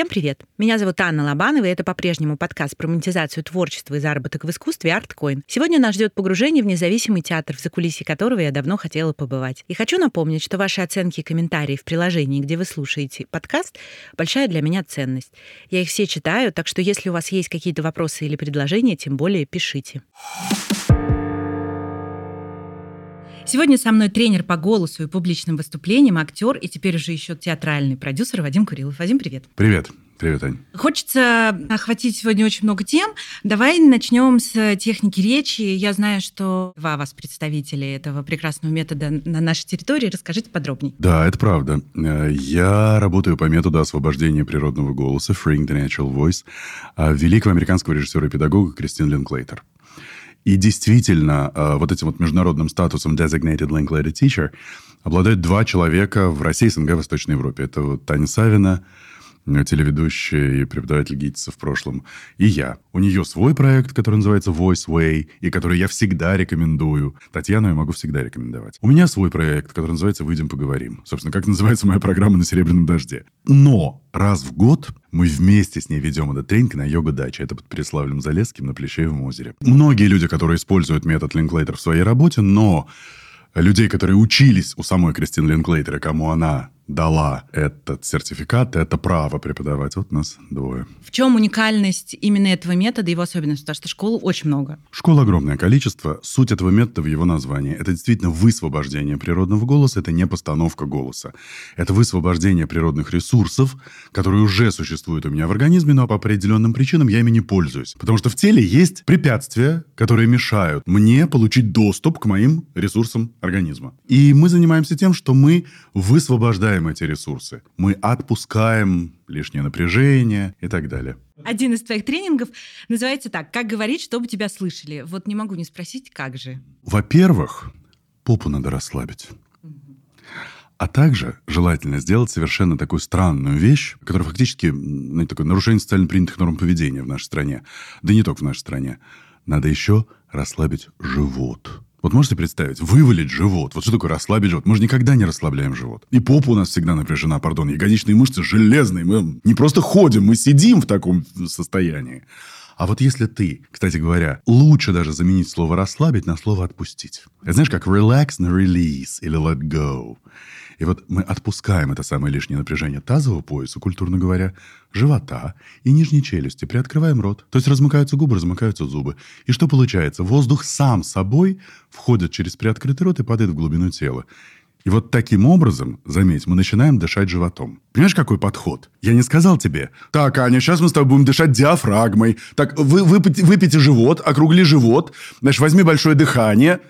Всем привет! Меня зовут Анна Лобанова, и это по-прежнему подкаст про монетизацию творчества и заработок в искусстве ArtCoin. Сегодня нас ждет погружение в независимый театр, в закулисье которого я давно хотела побывать. И хочу напомнить, что ваши оценки и комментарии в приложении, где вы слушаете подкаст, большая для меня ценность. Я их все читаю, так что если у вас есть какие-то вопросы или предложения, тем более пишите. Сегодня со мной тренер по голосу и публичным выступлениям, актер и теперь уже еще театральный продюсер Вадим Курилов. Вадим, привет. Привет. Привет, Ань. Хочется охватить сегодня очень много тем. Давай начнем с техники речи. Я знаю, что два вас представителя этого прекрасного метода на нашей территории. Расскажите подробнее. Да, это правда. Я работаю по методу освобождения природного голоса, Freeing the Natural Voice, а, великого американского режиссера и педагога Кристин Линклейтер. И действительно, э, вот этим вот международным статусом Designated Linklater Teacher обладают два человека в России, СНГ, Восточной Европе. Это вот Таня Савина, телеведущая и преподаватель ГИТИСа в прошлом, и я. У нее свой проект, который называется Voice Way, и который я всегда рекомендую. Татьяну я могу всегда рекомендовать. У меня свой проект, который называется «Выйдем поговорим». Собственно, как называется моя программа на «Серебряном дожде». Но раз в год мы вместе с ней ведем этот тренинг на йога-даче. Это под Переславлем-Залесским на Плещеевом озере. Многие люди, которые используют метод Линклейтер в своей работе, но людей, которые учились у самой Кристины Линклейтера, кому она дала этот сертификат, это право преподавать. Вот нас двое. В чем уникальность именно этого метода, его особенность? Потому что школ очень много. Школ огромное количество. Суть этого метода в его названии. Это действительно высвобождение природного голоса, это не постановка голоса. Это высвобождение природных ресурсов, которые уже существуют у меня в организме, но по определенным причинам я ими не пользуюсь. Потому что в теле есть препятствия, которые мешают мне получить доступ к моим ресурсам организма. И мы занимаемся тем, что мы высвобождаем отпускаем эти ресурсы. Мы отпускаем лишнее напряжение и так далее. Один из твоих тренингов называется так «Как говорить, чтобы тебя слышали». Вот не могу не спросить, как же? Во-первых, попу надо расслабить. А также желательно сделать совершенно такую странную вещь, которая фактически ну, такое нарушение социально принятых норм поведения в нашей стране. Да не только в нашей стране. Надо еще расслабить живот. Вот можете представить, вывалить живот. Вот что такое расслабить живот? Мы же никогда не расслабляем живот. И попа у нас всегда напряжена, пардон. Ягодичные мышцы железные. Мы не просто ходим, мы сидим в таком состоянии. А вот если ты, кстати говоря, лучше даже заменить слово «расслабить» на слово «отпустить». Это знаешь, как «relax» на «release» или «let go». И вот мы отпускаем это самое лишнее напряжение тазового пояса, культурно говоря, живота и нижней челюсти, приоткрываем рот. То есть размыкаются губы, размыкаются зубы. И что получается? Воздух сам собой входит через приоткрытый рот и падает в глубину тела. И вот таким образом, заметь, мы начинаем дышать животом. Понимаешь, какой подход? Я не сказал тебе, так, Аня, сейчас мы с тобой будем дышать диафрагмой. Так, вы, выпейте, выпейте живот, округли живот, значит, возьми большое дыхание.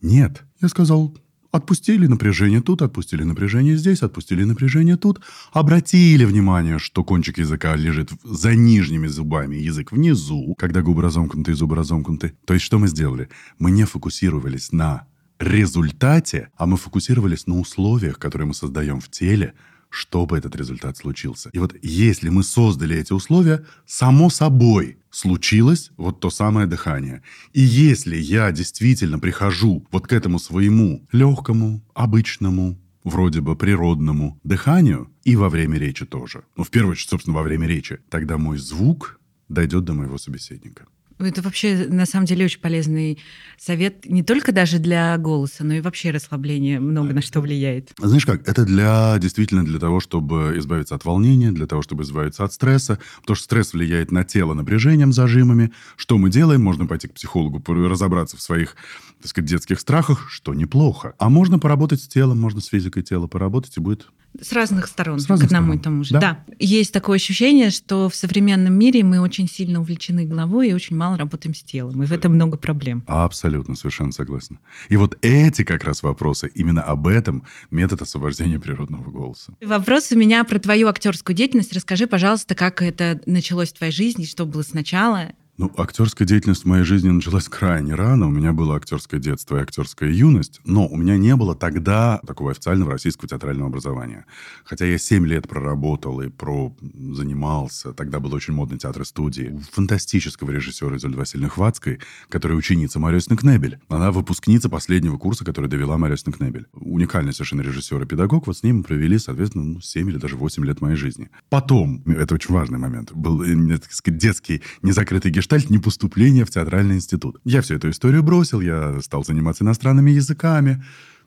Нет, я сказал, Отпустили напряжение тут, отпустили напряжение здесь, отпустили напряжение тут. Обратили внимание, что кончик языка лежит за нижними зубами, язык внизу, когда губы разомкнуты и зубы разомкнуты. То есть что мы сделали? Мы не фокусировались на результате, а мы фокусировались на условиях, которые мы создаем в теле, чтобы этот результат случился. И вот если мы создали эти условия, само собой случилось вот то самое дыхание. И если я действительно прихожу вот к этому своему легкому, обычному, вроде бы природному дыханию, и во время речи тоже, ну, в первую очередь, собственно, во время речи, тогда мой звук дойдет до моего собеседника. Это вообще, на самом деле, очень полезный совет, не только даже для голоса, но и вообще расслабление много на что влияет. Знаешь как, это для действительно для того, чтобы избавиться от волнения, для того, чтобы избавиться от стресса, потому что стресс влияет на тело напряжением, зажимами. Что мы делаем? Можно пойти к психологу, разобраться в своих, так сказать, детских страхах, что неплохо. А можно поработать с телом, можно с физикой тела поработать, и будет с разных сторон, с разных к одному сторон. и тому же. Да. да. Есть такое ощущение, что в современном мире мы очень сильно увлечены головой и очень мало работаем с телом. И в этом много проблем. Абсолютно, совершенно согласна. И вот эти как раз вопросы, именно об этом метод освобождения природного голоса. Вопрос у меня про твою актерскую деятельность. Расскажи, пожалуйста, как это началось в твоей жизни, что было сначала, Ну, актерская деятельность в моей жизни началась крайне рано. У меня было актерское детство и актерская юность, но у меня не было тогда такого официального российского театрального образования. Хотя я 7 лет проработал и про занимался. Тогда был очень модный театр студии. Фантастического режиссера Изольды Васильевны Хватской, которая ученица Марёсны Кнебель. Она выпускница последнего курса, который довела Марёсна Кнебель. Уникальный совершенно режиссер и педагог. Вот с ним провели, соответственно, ну, 7 или даже 8 лет моей жизни. Потом, это очень важный момент, был, так сказать, детский незакрытый гештальт гештальт не поступления в театральный институт. Я всю эту историю бросил, я стал заниматься иностранными языками,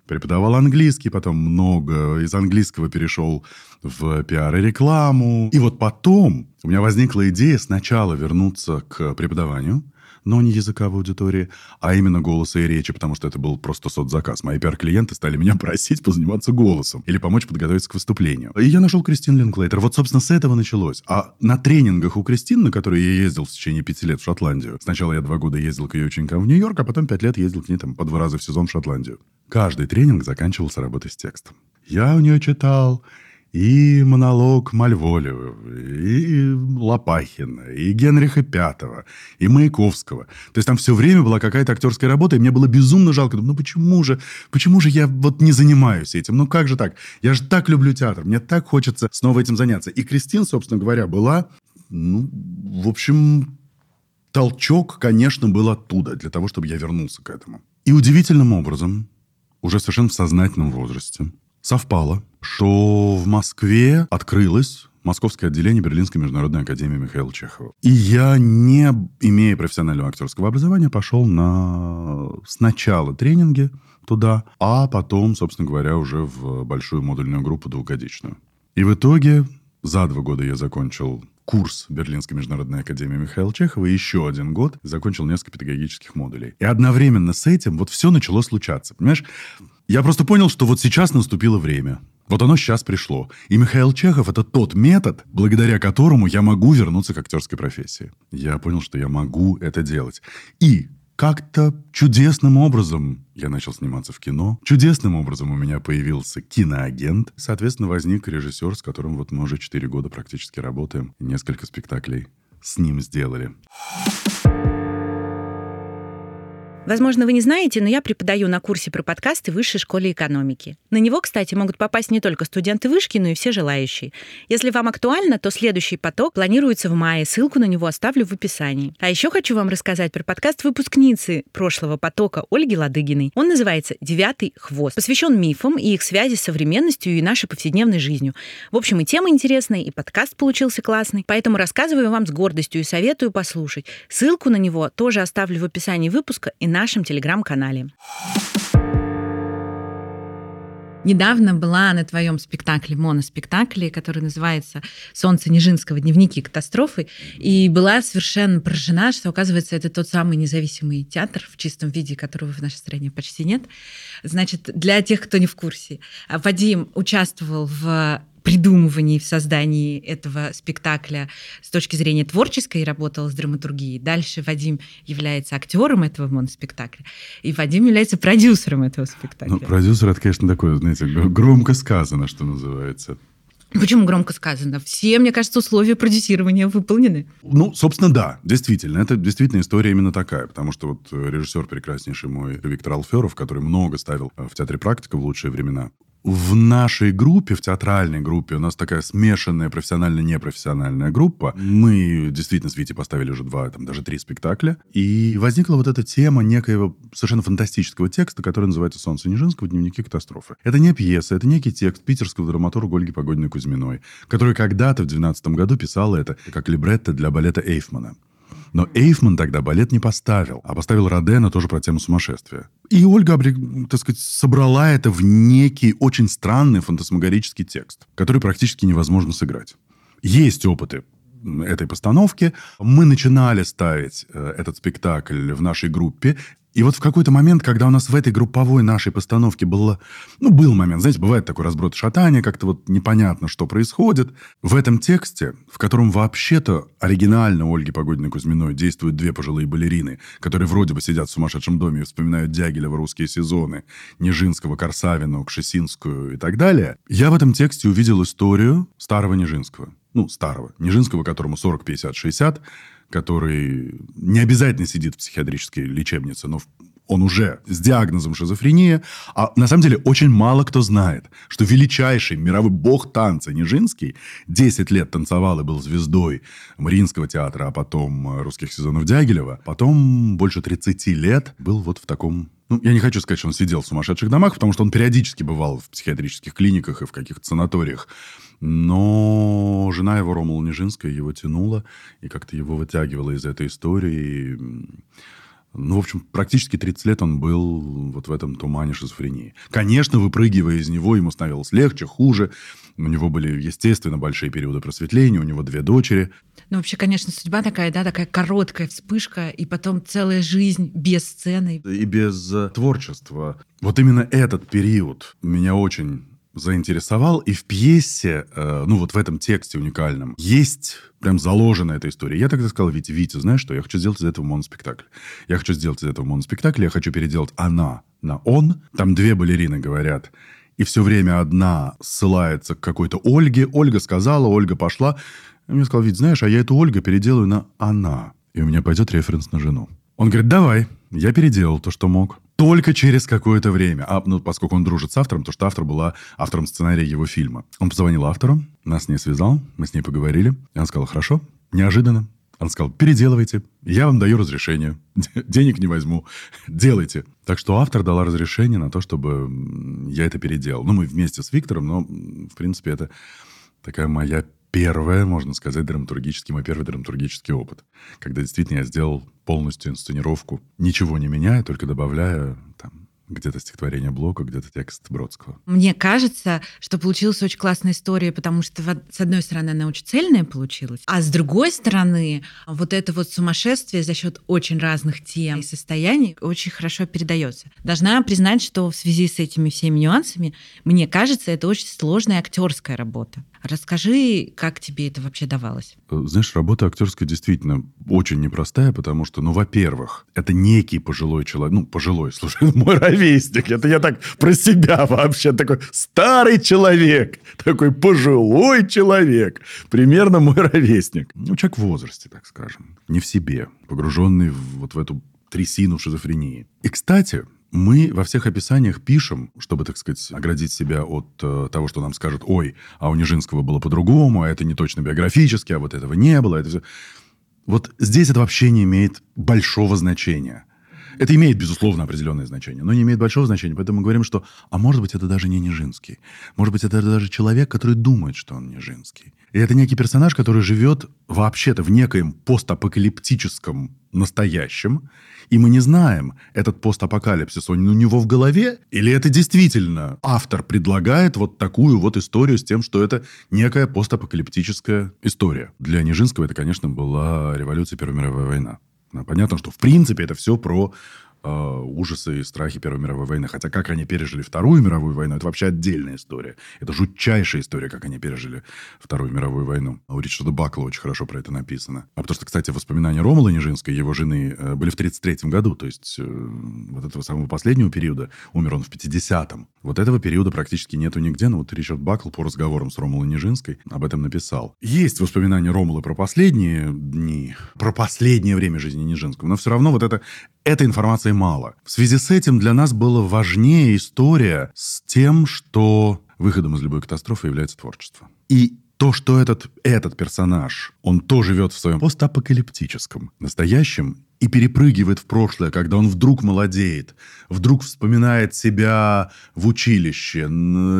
преподавал английский, потом много из английского перешел в пиар и рекламу. И вот потом у меня возникла идея сначала вернуться к преподаванию, но не языка в аудитории, а именно голоса и речи, потому что это был просто соцзаказ. Мои пиар-клиенты стали меня просить позаниматься голосом или помочь подготовиться к выступлению. И я нашел Кристин Линклейтер. Вот, собственно, с этого началось. А на тренингах у Кристин, на которые я ездил в течение пяти лет в Шотландию, сначала я два года ездил к ее ученикам в Нью-Йорк, а потом пять лет ездил к ней там по два раза в сезон в Шотландию. Каждый тренинг заканчивался работой с текстом. Я у нее читал и монолог Мальволева, и Лопахина, и Генриха Пятого, и Маяковского. То есть там все время была какая-то актерская работа, и мне было безумно жалко. Думаю, ну почему же, почему же я вот не занимаюсь этим? Ну как же так? Я же так люблю театр, мне так хочется снова этим заняться. И Кристин, собственно говоря, была, ну, в общем, толчок, конечно, был оттуда, для того, чтобы я вернулся к этому. И удивительным образом, уже совершенно в сознательном возрасте, совпало, что в Москве открылось Московское отделение Берлинской международной академии Михаила Чехова. И я, не имея профессионального актерского образования, пошел на сначала тренинги туда, а потом, собственно говоря, уже в большую модульную группу двухгодичную. И в итоге за два года я закончил курс Берлинской международной академии Михаила Чехова и еще один год закончил несколько педагогических модулей. И одновременно с этим вот все начало случаться. Понимаешь, я просто понял, что вот сейчас наступило время. Вот оно сейчас пришло. И Михаил Чехов — это тот метод, благодаря которому я могу вернуться к актерской профессии. Я понял, что я могу это делать. И как-то чудесным образом я начал сниматься в кино. Чудесным образом у меня появился киноагент. Соответственно, возник режиссер, с которым вот мы уже 4 года практически работаем. Несколько спектаклей с ним сделали. Возможно, вы не знаете, но я преподаю на курсе про подкасты в Высшей школе экономики. На него, кстати, могут попасть не только студенты вышки, но и все желающие. Если вам актуально, то следующий поток планируется в мае. Ссылку на него оставлю в описании. А еще хочу вам рассказать про подкаст выпускницы прошлого потока Ольги Ладыгиной. Он называется «Девятый хвост». Посвящен мифам и их связи с современностью и нашей повседневной жизнью. В общем, и тема интересная, и подкаст получился классный. Поэтому рассказываю вам с гордостью и советую послушать. Ссылку на него тоже оставлю в описании выпуска и нашем телеграм-канале. Недавно была на твоем спектакле, моноспектакле, который называется «Солнце Нижинского. Дневники катастрофы», и была совершенно поражена, что, оказывается, это тот самый независимый театр в чистом виде, которого в нашей стране почти нет. Значит, для тех, кто не в курсе, Вадим участвовал в придумывании, в создании этого спектакля с точки зрения творческой и работал с драматургией. Дальше Вадим является актером этого моноспектакля, и Вадим является продюсером этого спектакля. Ну, продюсер, это, конечно, такое, знаете, громко сказано, что называется. Почему громко сказано? Все, мне кажется, условия продюсирования выполнены. Ну, собственно, да, действительно. Это действительно история именно такая. Потому что вот режиссер прекраснейший мой Виктор Алферов, который много ставил в театре практика в лучшие времена, в нашей группе, в театральной группе, у нас такая смешанная профессионально-непрофессиональная группа. Мы действительно с Витей поставили уже два, там, даже три спектакля. И возникла вот эта тема некоего совершенно фантастического текста, который называется «Солнце Нижинского. Дневники катастрофы». Это не пьеса, это некий текст питерского драматурга Ольги Погодиной-Кузьминой, который когда-то в 12 году писал это как либретто для балета Эйфмана. Но Эйфман тогда балет не поставил, а поставил Родена тоже про тему сумасшествия. И Ольга, так сказать, собрала это в некий очень странный фантасмагорический текст, который практически невозможно сыграть. Есть опыты этой постановки. Мы начинали ставить э, этот спектакль в нашей группе. И вот в какой-то момент, когда у нас в этой групповой нашей постановке было... Ну, был момент, знаете, бывает такой разброд шатания, как-то вот непонятно, что происходит. В этом тексте, в котором вообще-то оригинально Ольги Погодиной-Кузьминой действуют две пожилые балерины, которые вроде бы сидят в сумасшедшем доме и вспоминают Дягилева русские сезоны, Нижинского, Корсавину, Кшесинскую и так далее, я в этом тексте увидел историю старого Нижинского. Ну, старого, Нижинского, которому 40, 50, 60, который не обязательно сидит в психиатрической лечебнице, но он уже с диагнозом шизофрения. А на самом деле очень мало кто знает, что величайший мировой бог танца Нижинский 10 лет танцевал и был звездой Мариинского театра, а потом русских сезонов Дягилева. Потом больше 30 лет был вот в таком ну, я не хочу сказать, что он сидел в сумасшедших домах, потому что он периодически бывал в психиатрических клиниках и в каких-то санаториях. Но жена его, Ромула Нижинская, его тянула и как-то его вытягивала из этой истории. Ну, в общем, практически 30 лет он был вот в этом тумане шизофрении. Конечно, выпрыгивая из него, ему становилось легче, хуже. У него были, естественно, большие периоды просветления, у него две дочери. Ну, вообще, конечно, судьба такая, да, такая короткая вспышка, и потом целая жизнь без сцены. И без э, творчества. Вот именно этот период меня очень заинтересовал. И в пьесе, э, ну вот в этом тексте уникальном, есть прям заложена эта история. Я тогда сказал Вите, Витя, знаешь что, я хочу сделать из этого моноспектакль. Я хочу сделать из этого моноспектакль, я хочу переделать она на он. Там две балерины говорят, и все время одна ссылается к какой-то Ольге. Ольга сказала, Ольга пошла. И мне сказал, Вить, знаешь, а я эту Ольгу переделаю на она. И у меня пойдет референс на жену. Он говорит, давай. Я переделал то, что мог только через какое-то время. А, ну, поскольку он дружит с автором, то что автор была автором сценария его фильма. Он позвонил автору, нас с ней связал, мы с ней поговорили. И он сказал, хорошо, неожиданно. Он сказал, переделывайте, я вам даю разрешение, денег не возьму, делайте. Так что автор дала разрешение на то, чтобы я это переделал. Ну, мы вместе с Виктором, но, в принципе, это такая моя первое, можно сказать, драматургический, мой первый драматургический опыт. Когда действительно я сделал полностью инсценировку, ничего не меняя, только добавляя там, где-то стихотворение Блока, где-то текст Бродского. Мне кажется, что получилась очень классная история, потому что, с одной стороны, она очень цельная получилась, а с другой стороны, вот это вот сумасшествие за счет очень разных тем и состояний очень хорошо передается. Должна признать, что в связи с этими всеми нюансами, мне кажется, это очень сложная актерская работа. Расскажи, как тебе это вообще давалось? Э, знаешь, работа актерская действительно очень непростая, потому что, ну, во-первых, это некий пожилой человек, ну, пожилой, слушай, мой ровесник, это я так про себя вообще, такой старый человек, такой пожилой человек, примерно мой ровесник. Ну, человек в возрасте, так скажем, не в себе, погруженный вот в эту трясину шизофрении. И, кстати, мы во всех описаниях пишем, чтобы, так сказать, оградить себя от э, того, что нам скажут, ой, а у Нижинского было по-другому, а это не точно биографически, а вот этого не было. Это все. Вот здесь это вообще не имеет большого значения. Это имеет, безусловно, определенное значение, но не имеет большого значения. Поэтому мы говорим, что, а может быть, это даже не Нижинский. Может быть, это даже человек, который думает, что он Нижинский. И это некий персонаж, который живет вообще-то в некоем постапокалиптическом настоящем, и мы не знаем, этот постапокалипсис, он у него в голове, или это действительно автор предлагает вот такую вот историю с тем, что это некая постапокалиптическая история. Для Нижинского это, конечно, была революция Первая мировая война. Понятно, что в принципе это все про ужасы и страхи Первой мировой войны. Хотя как они пережили Вторую мировую войну, это вообще отдельная история. Это жутчайшая история, как они пережили Вторую мировую войну. У Ричарда Бакла очень хорошо про это написано. А потому что, кстати, воспоминания Ромала Нижинской, его жены, э, были в 1933 году. То есть э, вот этого самого последнего периода, умер он в 50-м. Вот этого периода практически нету нигде, но вот Ричард Бакл по разговорам с Ромулой Нижинской об этом написал. Есть воспоминания Ромулы про последние дни, про последнее время жизни Нижинского, но все равно вот это, этой информации мало. В связи с этим для нас было важнее история с тем, что выходом из любой катастрофы является творчество. И то, что этот, этот персонаж, он то живет в своем постапокалиптическом настоящем и перепрыгивает в прошлое, когда он вдруг молодеет, вдруг вспоминает себя в училище,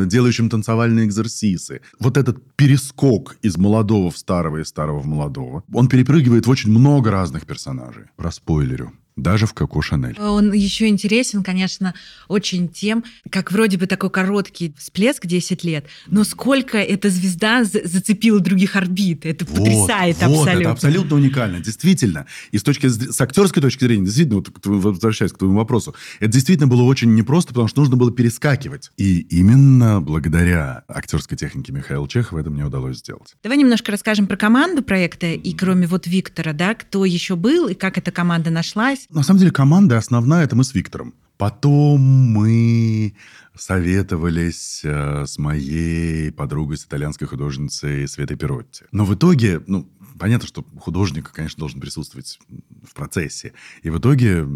делающим танцевальные экзерсисы. Вот этот перескок из молодого в старого и старого в молодого, он перепрыгивает в очень много разных персонажей. Про спойлерю. Даже в Коко Шанель. Он еще интересен, конечно, очень тем, как вроде бы такой короткий всплеск 10 лет, но сколько эта звезда зацепила других орбит. Это вот, потрясает вот, абсолютно. это абсолютно уникально. Действительно. И с, точки, с актерской точки зрения, действительно, вот, возвращаясь к твоему вопросу, это действительно было очень непросто, потому что нужно было перескакивать. И именно благодаря актерской технике Михаила Чехова это мне удалось сделать. Давай немножко расскажем про команду проекта, и кроме вот Виктора, да, кто еще был, и как эта команда нашлась, на самом деле команда основная, это мы с Виктором. Потом мы советовались э, с моей подругой, с итальянской художницей Светой Перотти. Но в итоге, ну, понятно, что художник, конечно, должен присутствовать в процессе. И в итоге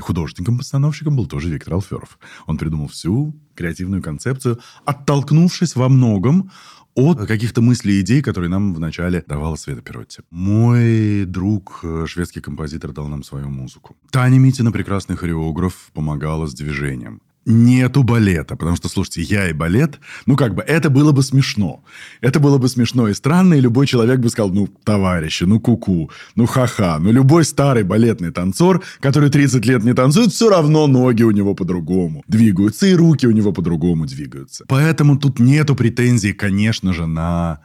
художником-постановщиком был тоже Виктор Алферов. Он придумал всю креативную концепцию, оттолкнувшись во многом от каких-то мыслей и идей, которые нам вначале давала Света Перотти. Мой друг, э, шведский композитор, дал нам свою музыку. Таня Митина, прекрасный хореограф, помогала с движением нету балета. Потому что, слушайте, я и балет, ну, как бы, это было бы смешно. Это было бы смешно и странно, и любой человек бы сказал, ну, товарищи, ну, куку, ну, ха-ха. Ну, любой старый балетный танцор, который 30 лет не танцует, все равно ноги у него по-другому двигаются, и руки у него по-другому двигаются. Поэтому тут нету претензий, конечно же, на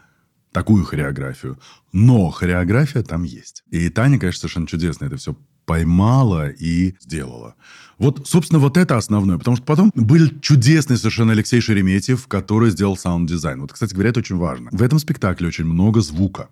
такую хореографию. Но хореография там есть. И Таня, конечно, совершенно чудесно это все поймала и сделала. Вот, собственно, вот это основное. Потому что потом был чудесный совершенно Алексей Шереметьев, который сделал саунд-дизайн. Вот, кстати говоря, это очень важно. В этом спектакле очень много звука.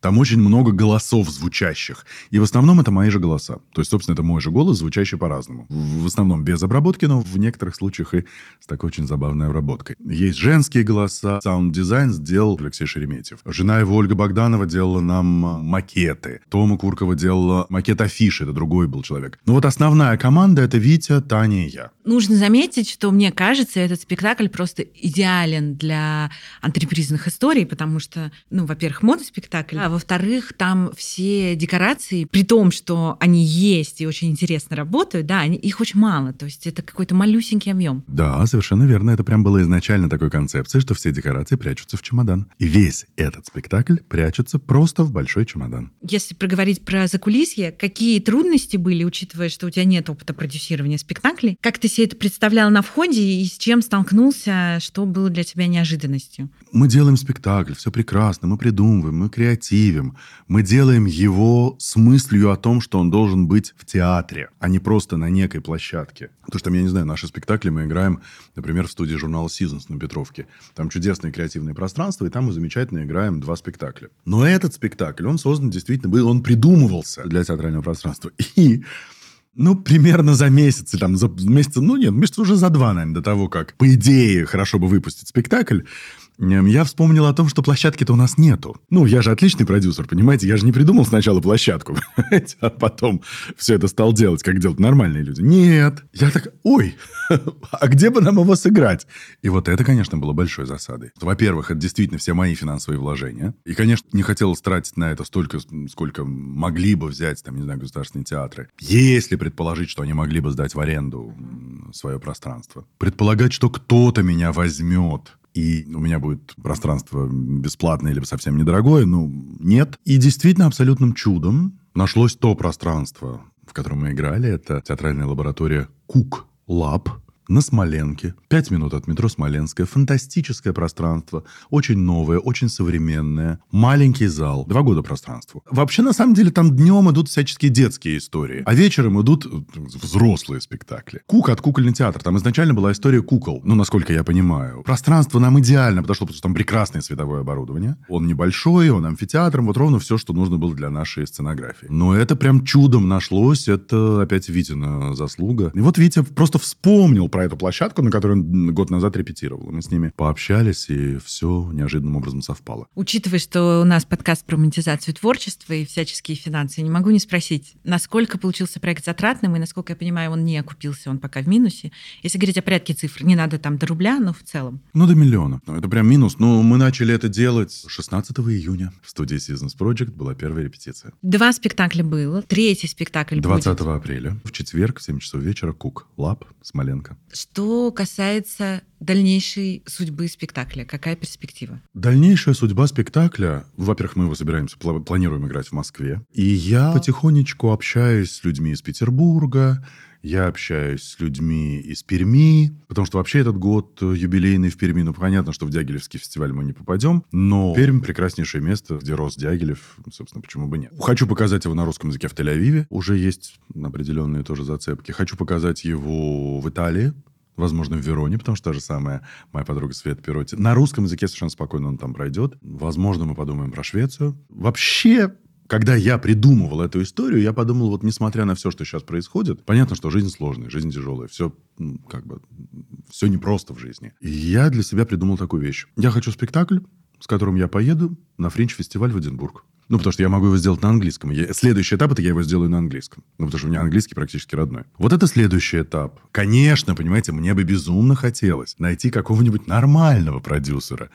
Там очень много голосов звучащих. И в основном это мои же голоса. То есть, собственно, это мой же голос, звучащий по-разному. В основном без обработки, но в некоторых случаях и с такой очень забавной обработкой. Есть женские голоса. Саунд-дизайн сделал Алексей Шереметьев. Жена его, Ольга Богданова, делала нам макеты. Тома Куркова делала макет афиши. Это другой был человек. Но вот основная команда — это Витя, Таня и я. Нужно заметить, что, мне кажется, этот спектакль просто идеален для антрепризных историй, потому что, ну, во-первых, моноспектакль, а во-вторых, там все декорации, при том, что они есть и очень интересно работают, да, они, их очень мало. То есть это какой-то малюсенький объем. Да, совершенно верно. Это прям было изначально такой концепцией, что все декорации прячутся в чемодан. И весь этот спектакль прячется просто в большой чемодан. Если проговорить про закулисье, какие трудности были, учитывая, что у тебя нет опыта продюсирования спектаклей? Как ты себе это представлял на входе и с чем столкнулся, что было для тебя неожиданностью? Мы делаем спектакль, все прекрасно, мы придумываем, мы креативны креативим. Мы делаем его с мыслью о том, что он должен быть в театре, а не просто на некой площадке. Потому что, я не знаю, наши спектакли мы играем, например, в студии журнала Seasons на Петровке. Там чудесное креативное пространство, и там мы замечательно играем два спектакля. Но этот спектакль, он создан действительно был, он придумывался для театрального пространства. И ну, примерно за месяц, там, за месяц, ну нет, месяц уже за два, наверное, до того, как, по идее, хорошо бы выпустить спектакль, я вспомнил о том, что площадки-то у нас нету. Ну, я же отличный продюсер, понимаете? Я же не придумал сначала площадку, а потом все это стал делать, как делают нормальные люди. Нет. Я так, ой, а где бы нам его сыграть? И вот это, конечно, было большой засадой. Во-первых, это действительно все мои финансовые вложения. И, конечно, не хотелось тратить на это столько, сколько могли бы взять, там, не знаю, государственные театры. Если предположить, что они могли бы сдать в аренду свое пространство. Предполагать, что кто-то меня возьмет и у меня будет пространство бесплатное или совсем недорогое, ну, нет. И действительно абсолютным чудом нашлось то пространство, в котором мы играли. Это театральная лаборатория Кук Лаб на Смоленке. Пять минут от метро Смоленское. Фантастическое пространство. Очень новое, очень современное. Маленький зал. Два года пространству. Вообще, на самом деле, там днем идут всяческие детские истории. А вечером идут э, взрослые спектакли. Кук от кукольный театр. Там изначально была история кукол. Ну, насколько я понимаю. Пространство нам идеально подошло, потому что там прекрасное световое оборудование. Он небольшой, он амфитеатром. Вот ровно все, что нужно было для нашей сценографии. Но это прям чудом нашлось. Это опять Витина заслуга. И вот Витя просто вспомнил про про эту площадку, на которой он год назад репетировал. Мы с ними пообщались, и все неожиданным образом совпало. Учитывая, что у нас подкаст про монетизацию творчества и всяческие финансы, не могу не спросить, насколько получился проект затратным, и насколько я понимаю, он не окупился, он пока в минусе. Если говорить о порядке цифр, не надо там до рубля, но в целом. Ну, до миллиона. Ну, это прям минус. Но мы начали это делать 16 июня. В студии Seasons Project была первая репетиция. Два спектакля было. Третий спектакль 20 будет. апреля. В четверг в 7 часов вечера Кук Лаб Смоленко. Что касается дальнейшей судьбы спектакля, какая перспектива? Дальнейшая судьба спектакля, во-первых, мы его собираемся, планируем играть в Москве, и я потихонечку общаюсь с людьми из Петербурга, я общаюсь с людьми из Перми, потому что вообще этот год юбилейный в Перми. Ну, понятно, что в Дягилевский фестиваль мы не попадем, но Пермь — прекраснейшее место, где рос Дягилев. Собственно, почему бы нет. Хочу показать его на русском языке в Тель-Авиве. Уже есть определенные тоже зацепки. Хочу показать его в Италии возможно, в Вероне, потому что та же самая моя подруга Света Пироти. На русском языке совершенно спокойно он там пройдет. Возможно, мы подумаем про Швецию. Вообще, когда я придумывал эту историю, я подумал, вот несмотря на все, что сейчас происходит, понятно, что жизнь сложная, жизнь тяжелая, все как бы все непросто в жизни. И я для себя придумал такую вещь. Я хочу спектакль, с которым я поеду на фринч-фестиваль в Эдинбург. Ну, потому что я могу его сделать на английском. Я, следующий этап это я его сделаю на английском. Ну, потому что у меня английский практически родной. Вот это следующий этап. Конечно, понимаете, мне бы безумно хотелось найти какого-нибудь нормального продюсера,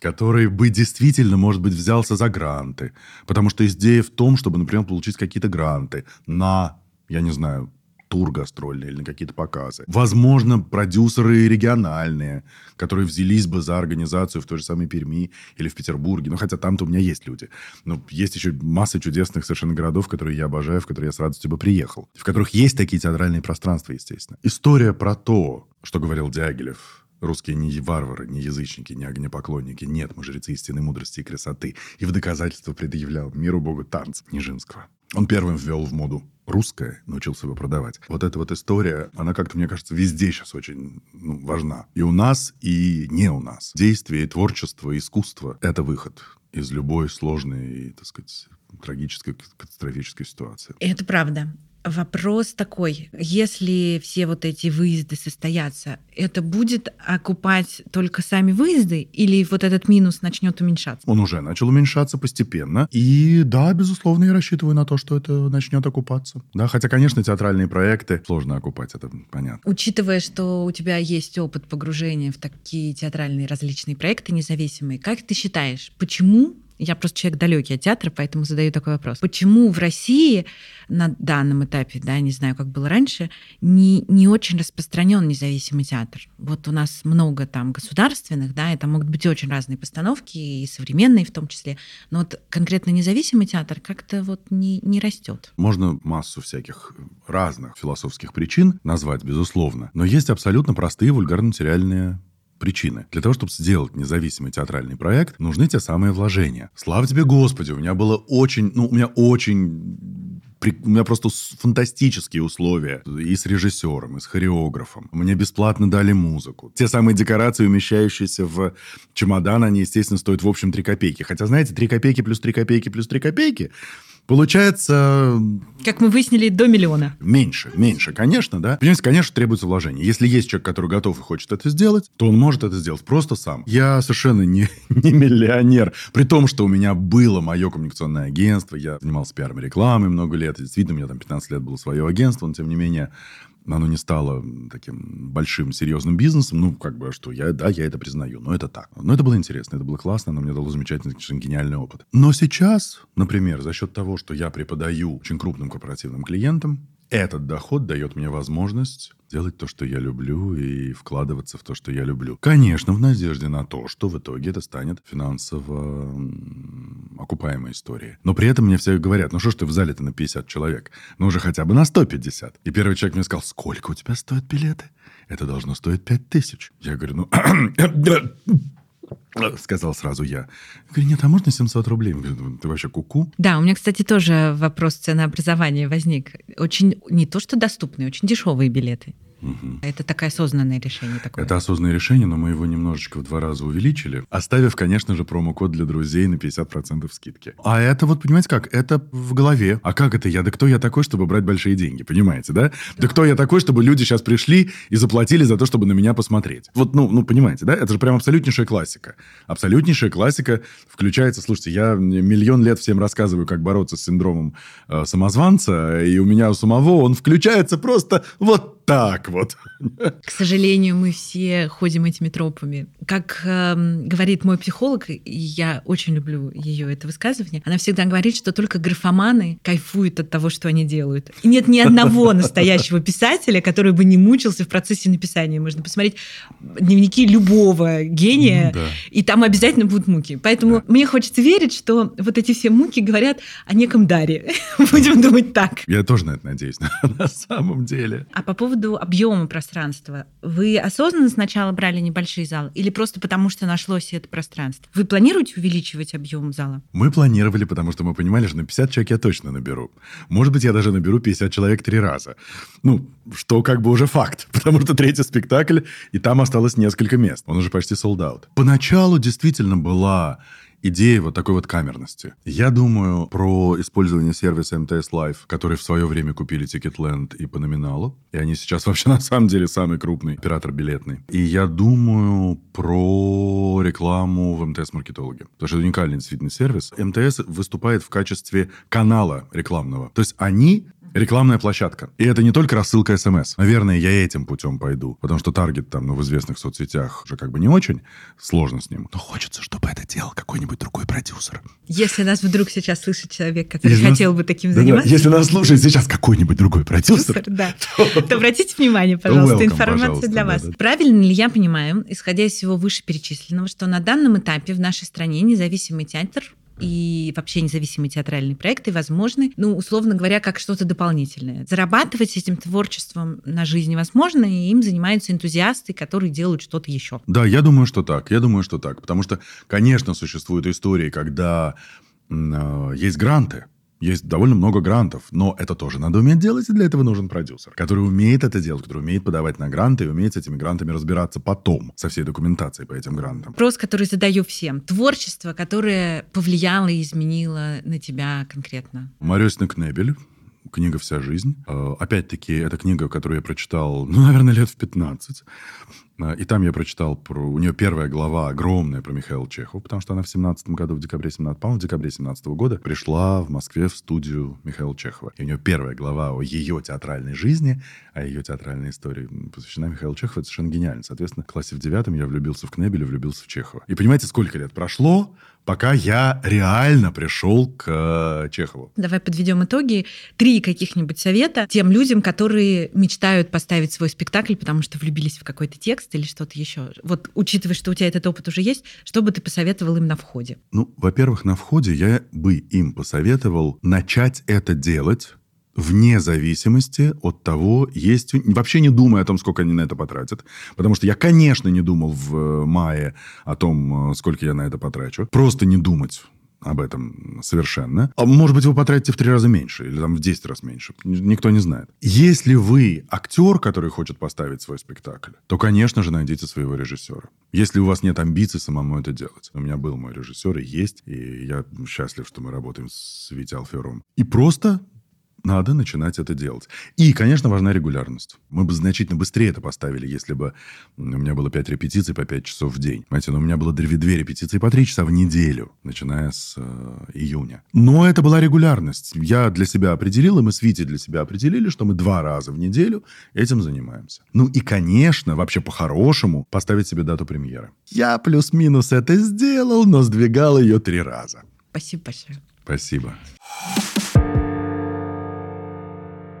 который бы действительно, может быть, взялся за гранты. Потому что идея в том, чтобы, например, получить какие-то гранты на, я не знаю, тур гастрольный или на какие-то показы. Возможно, продюсеры региональные, которые взялись бы за организацию в той же самой Перми или в Петербурге. Ну, хотя там-то у меня есть люди. Но есть еще масса чудесных совершенно городов, которые я обожаю, в которые я с радостью бы приехал. В которых есть такие театральные пространства, естественно. История про то, что говорил Дягилев, Русские не варвары, не язычники, не огнепоклонники. Нет, мы жрецы истинной мудрости и красоты. И в доказательство предъявлял миру богу танца Нижинского. Он первым ввел в моду русское, научился его продавать. Вот эта вот история, она как-то, мне кажется, везде сейчас очень ну, важна. И у нас, и не у нас. Действие, творчество, искусство — это выход из любой сложной, так сказать, трагической, катастрофической ситуации. Это правда. Вопрос такой, если все вот эти выезды состоятся, это будет окупать только сами выезды или вот этот минус начнет уменьшаться? Он уже начал уменьшаться постепенно. И да, безусловно, я рассчитываю на то, что это начнет окупаться. Да, хотя, конечно, театральные проекты сложно окупать, это понятно. Учитывая, что у тебя есть опыт погружения в такие театральные различные проекты независимые, как ты считаешь, почему я просто человек далекий от театра, поэтому задаю такой вопрос. Почему в России на данном этапе, да, не знаю, как было раньше, не, не очень распространен независимый театр? Вот у нас много там государственных, да, это могут быть очень разные постановки, и современные в том числе, но вот конкретно независимый театр как-то вот не, не растет. Можно массу всяких разных философских причин назвать, безусловно, но есть абсолютно простые вульгарно-материальные причины. Для того, чтобы сделать независимый театральный проект, нужны те самые вложения. Слава тебе, Господи, у меня было очень, ну, у меня очень у меня просто фантастические условия и с режиссером, и с хореографом. Мне бесплатно дали музыку. Те самые декорации, умещающиеся в чемодан, они, естественно, стоят в общем 3 копейки. Хотя, знаете, 3 копейки плюс 3 копейки плюс 3 копейки Получается... Как мы выяснили, до миллиона. Меньше, меньше, конечно, да. Понимаете, конечно, требуется вложение. Если есть человек, который готов и хочет это сделать, то он может это сделать просто сам. Я совершенно не, не миллионер. При том, что у меня было мое коммуникационное агентство, я занимался пиаром рекламой много лет. И действительно, у меня там 15 лет было свое агентство, но тем не менее оно не стало таким большим, серьезным бизнесом. Ну, как бы, что я, да, я это признаю, но это так. Но это было интересно, это было классно, оно мне дало замечательный, гениальный опыт. Но сейчас, например, за счет того, что я преподаю очень крупным корпоративным клиентам, этот доход дает мне возможность делать то, что я люблю, и вкладываться в то, что я люблю. Конечно, в надежде на то, что в итоге это станет финансово окупаемой историей. Но при этом мне все говорят, ну что ж ты в зале-то на 50 человек? Ну уже хотя бы на 150. И первый человек мне сказал, сколько у тебя стоят билеты? Это должно стоить 5 тысяч. Я говорю, ну... Сказал сразу я. Говорю, нет, а можно 700 рублей? Говорю, ты вообще куку? -ку? Да, у меня, кстати, тоже вопрос ценообразования возник. Очень не то, что доступные, очень дешевые билеты. Угу. Это такое осознанное решение такое. Это осознанное решение, но мы его немножечко в два раза увеличили, оставив, конечно же, промокод для друзей на 50% скидки. А это вот, понимаете как, это в голове. А как это я? Да кто я такой, чтобы брать большие деньги? Понимаете, да? Да, да кто я такой, чтобы люди сейчас пришли и заплатили за то, чтобы на меня посмотреть? Вот, ну, ну, понимаете, да? Это же прям абсолютнейшая классика. Абсолютнейшая классика включается, слушайте, я миллион лет всем рассказываю, как бороться с синдромом э, самозванца, и у меня у самого он включается просто вот так вот. К сожалению, мы все ходим этими тропами. Как э, говорит мой психолог, и я очень люблю ее это высказывание, она всегда говорит, что только графоманы кайфуют от того, что они делают. И нет ни одного настоящего писателя, который бы не мучился в процессе написания. Можно посмотреть дневники любого гения, да. и там обязательно будут муки. Поэтому да. мне хочется верить, что вот эти все муки говорят о неком даре. Будем думать так. Я тоже на это надеюсь, на самом деле. А по поводу поводу объема пространства. Вы осознанно сначала брали небольшие залы или просто потому, что нашлось это пространство? Вы планируете увеличивать объем зала? Мы планировали, потому что мы понимали, что на 50 человек я точно наберу. Может быть, я даже наберу 50 человек три раза. Ну, что как бы уже факт, потому что третий спектакль, и там осталось несколько мест. Он уже почти sold out. Поначалу действительно была идея вот такой вот камерности. Я думаю про использование сервиса МТС Live, который в свое время купили Ticketland и по номиналу. И они сейчас вообще на самом деле самый крупный оператор билетный. И я думаю про рекламу в МТС-маркетологе. Потому что это уникальный действительно сервис. МТС выступает в качестве канала рекламного. То есть они Рекламная площадка. И это не только рассылка смс. Наверное, я этим путем пойду. Потому что таргет там, ну, в известных соцсетях уже как бы не очень. Сложно с ним. Но хочется, чтобы это делал какой-нибудь другой продюсер. Если нас вдруг сейчас слышит человек, который если хотел нас... бы таким да, заниматься. Да, если нас слушает сейчас какой-нибудь другой продюсер. Да. То обратите внимание, пожалуйста, информация для вас. Правильно ли я понимаю, исходя из всего вышеперечисленного, что на данном этапе в нашей стране независимый театр и вообще независимые театральные проекты возможны, ну, условно говоря, как что-то дополнительное. Зарабатывать этим творчеством на жизнь возможно, и им занимаются энтузиасты, которые делают что-то еще. Да, я думаю, что так. Я думаю, что так. Потому что, конечно, существуют истории, когда э, есть гранты, есть довольно много грантов, но это тоже надо уметь делать, и для этого нужен продюсер, который умеет это делать, который умеет подавать на гранты и умеет с этими грантами разбираться потом, со всей документацией по этим грантам. Вопрос, который задаю всем. Творчество, которое повлияло и изменило на тебя конкретно. Марёсина Кнебель, книга «Вся жизнь». Э, опять-таки, это книга, которую я прочитал, ну, наверное, лет в 15. Э, и там я прочитал про... У нее первая глава огромная про Михаила Чехова, потому что она в 17 году, в декабре 17, по в декабре 17 года пришла в Москве в студию Михаила Чехова. И у нее первая глава о ее театральной жизни, о ее театральной истории посвящена Михаилу Чехову. Это совершенно гениально. Соответственно, в классе в девятом я влюбился в Кнебеля, влюбился в Чехова. И понимаете, сколько лет прошло, пока я реально пришел к э, Чехову. Давай подведем итоги. Три каких-нибудь совета тем людям, которые мечтают поставить свой спектакль, потому что влюбились в какой-то текст или что-то еще. Вот учитывая, что у тебя этот опыт уже есть, что бы ты посоветовал им на входе? Ну, во-первых, на входе я бы им посоветовал начать это делать вне зависимости от того, есть... Вообще не думая о том, сколько они на это потратят. Потому что я, конечно, не думал в э, мае о том, э, сколько я на это потрачу. Просто не думать об этом совершенно. А может быть, вы потратите в три раза меньше или там в 10 раз меньше. Никто не знает. Если вы актер, который хочет поставить свой спектакль, то, конечно же, найдите своего режиссера. Если у вас нет амбиций самому это делать. У меня был мой режиссер и есть, и я счастлив, что мы работаем с Витей Алфером. И просто надо начинать это делать. И, конечно, важна регулярность. Мы бы значительно быстрее это поставили, если бы у меня было 5 репетиций по 5 часов в день. Понимаете, но у меня было 2, 2 репетиции по 3 часа в неделю, начиная с э, июня. Но это была регулярность. Я для себя определил, и мы с Витей для себя определили, что мы два раза в неделю этим занимаемся. Ну и, конечно, вообще по-хорошему поставить себе дату премьеры. Я плюс-минус это сделал, но сдвигал ее три раза. Спасибо большое. Спасибо.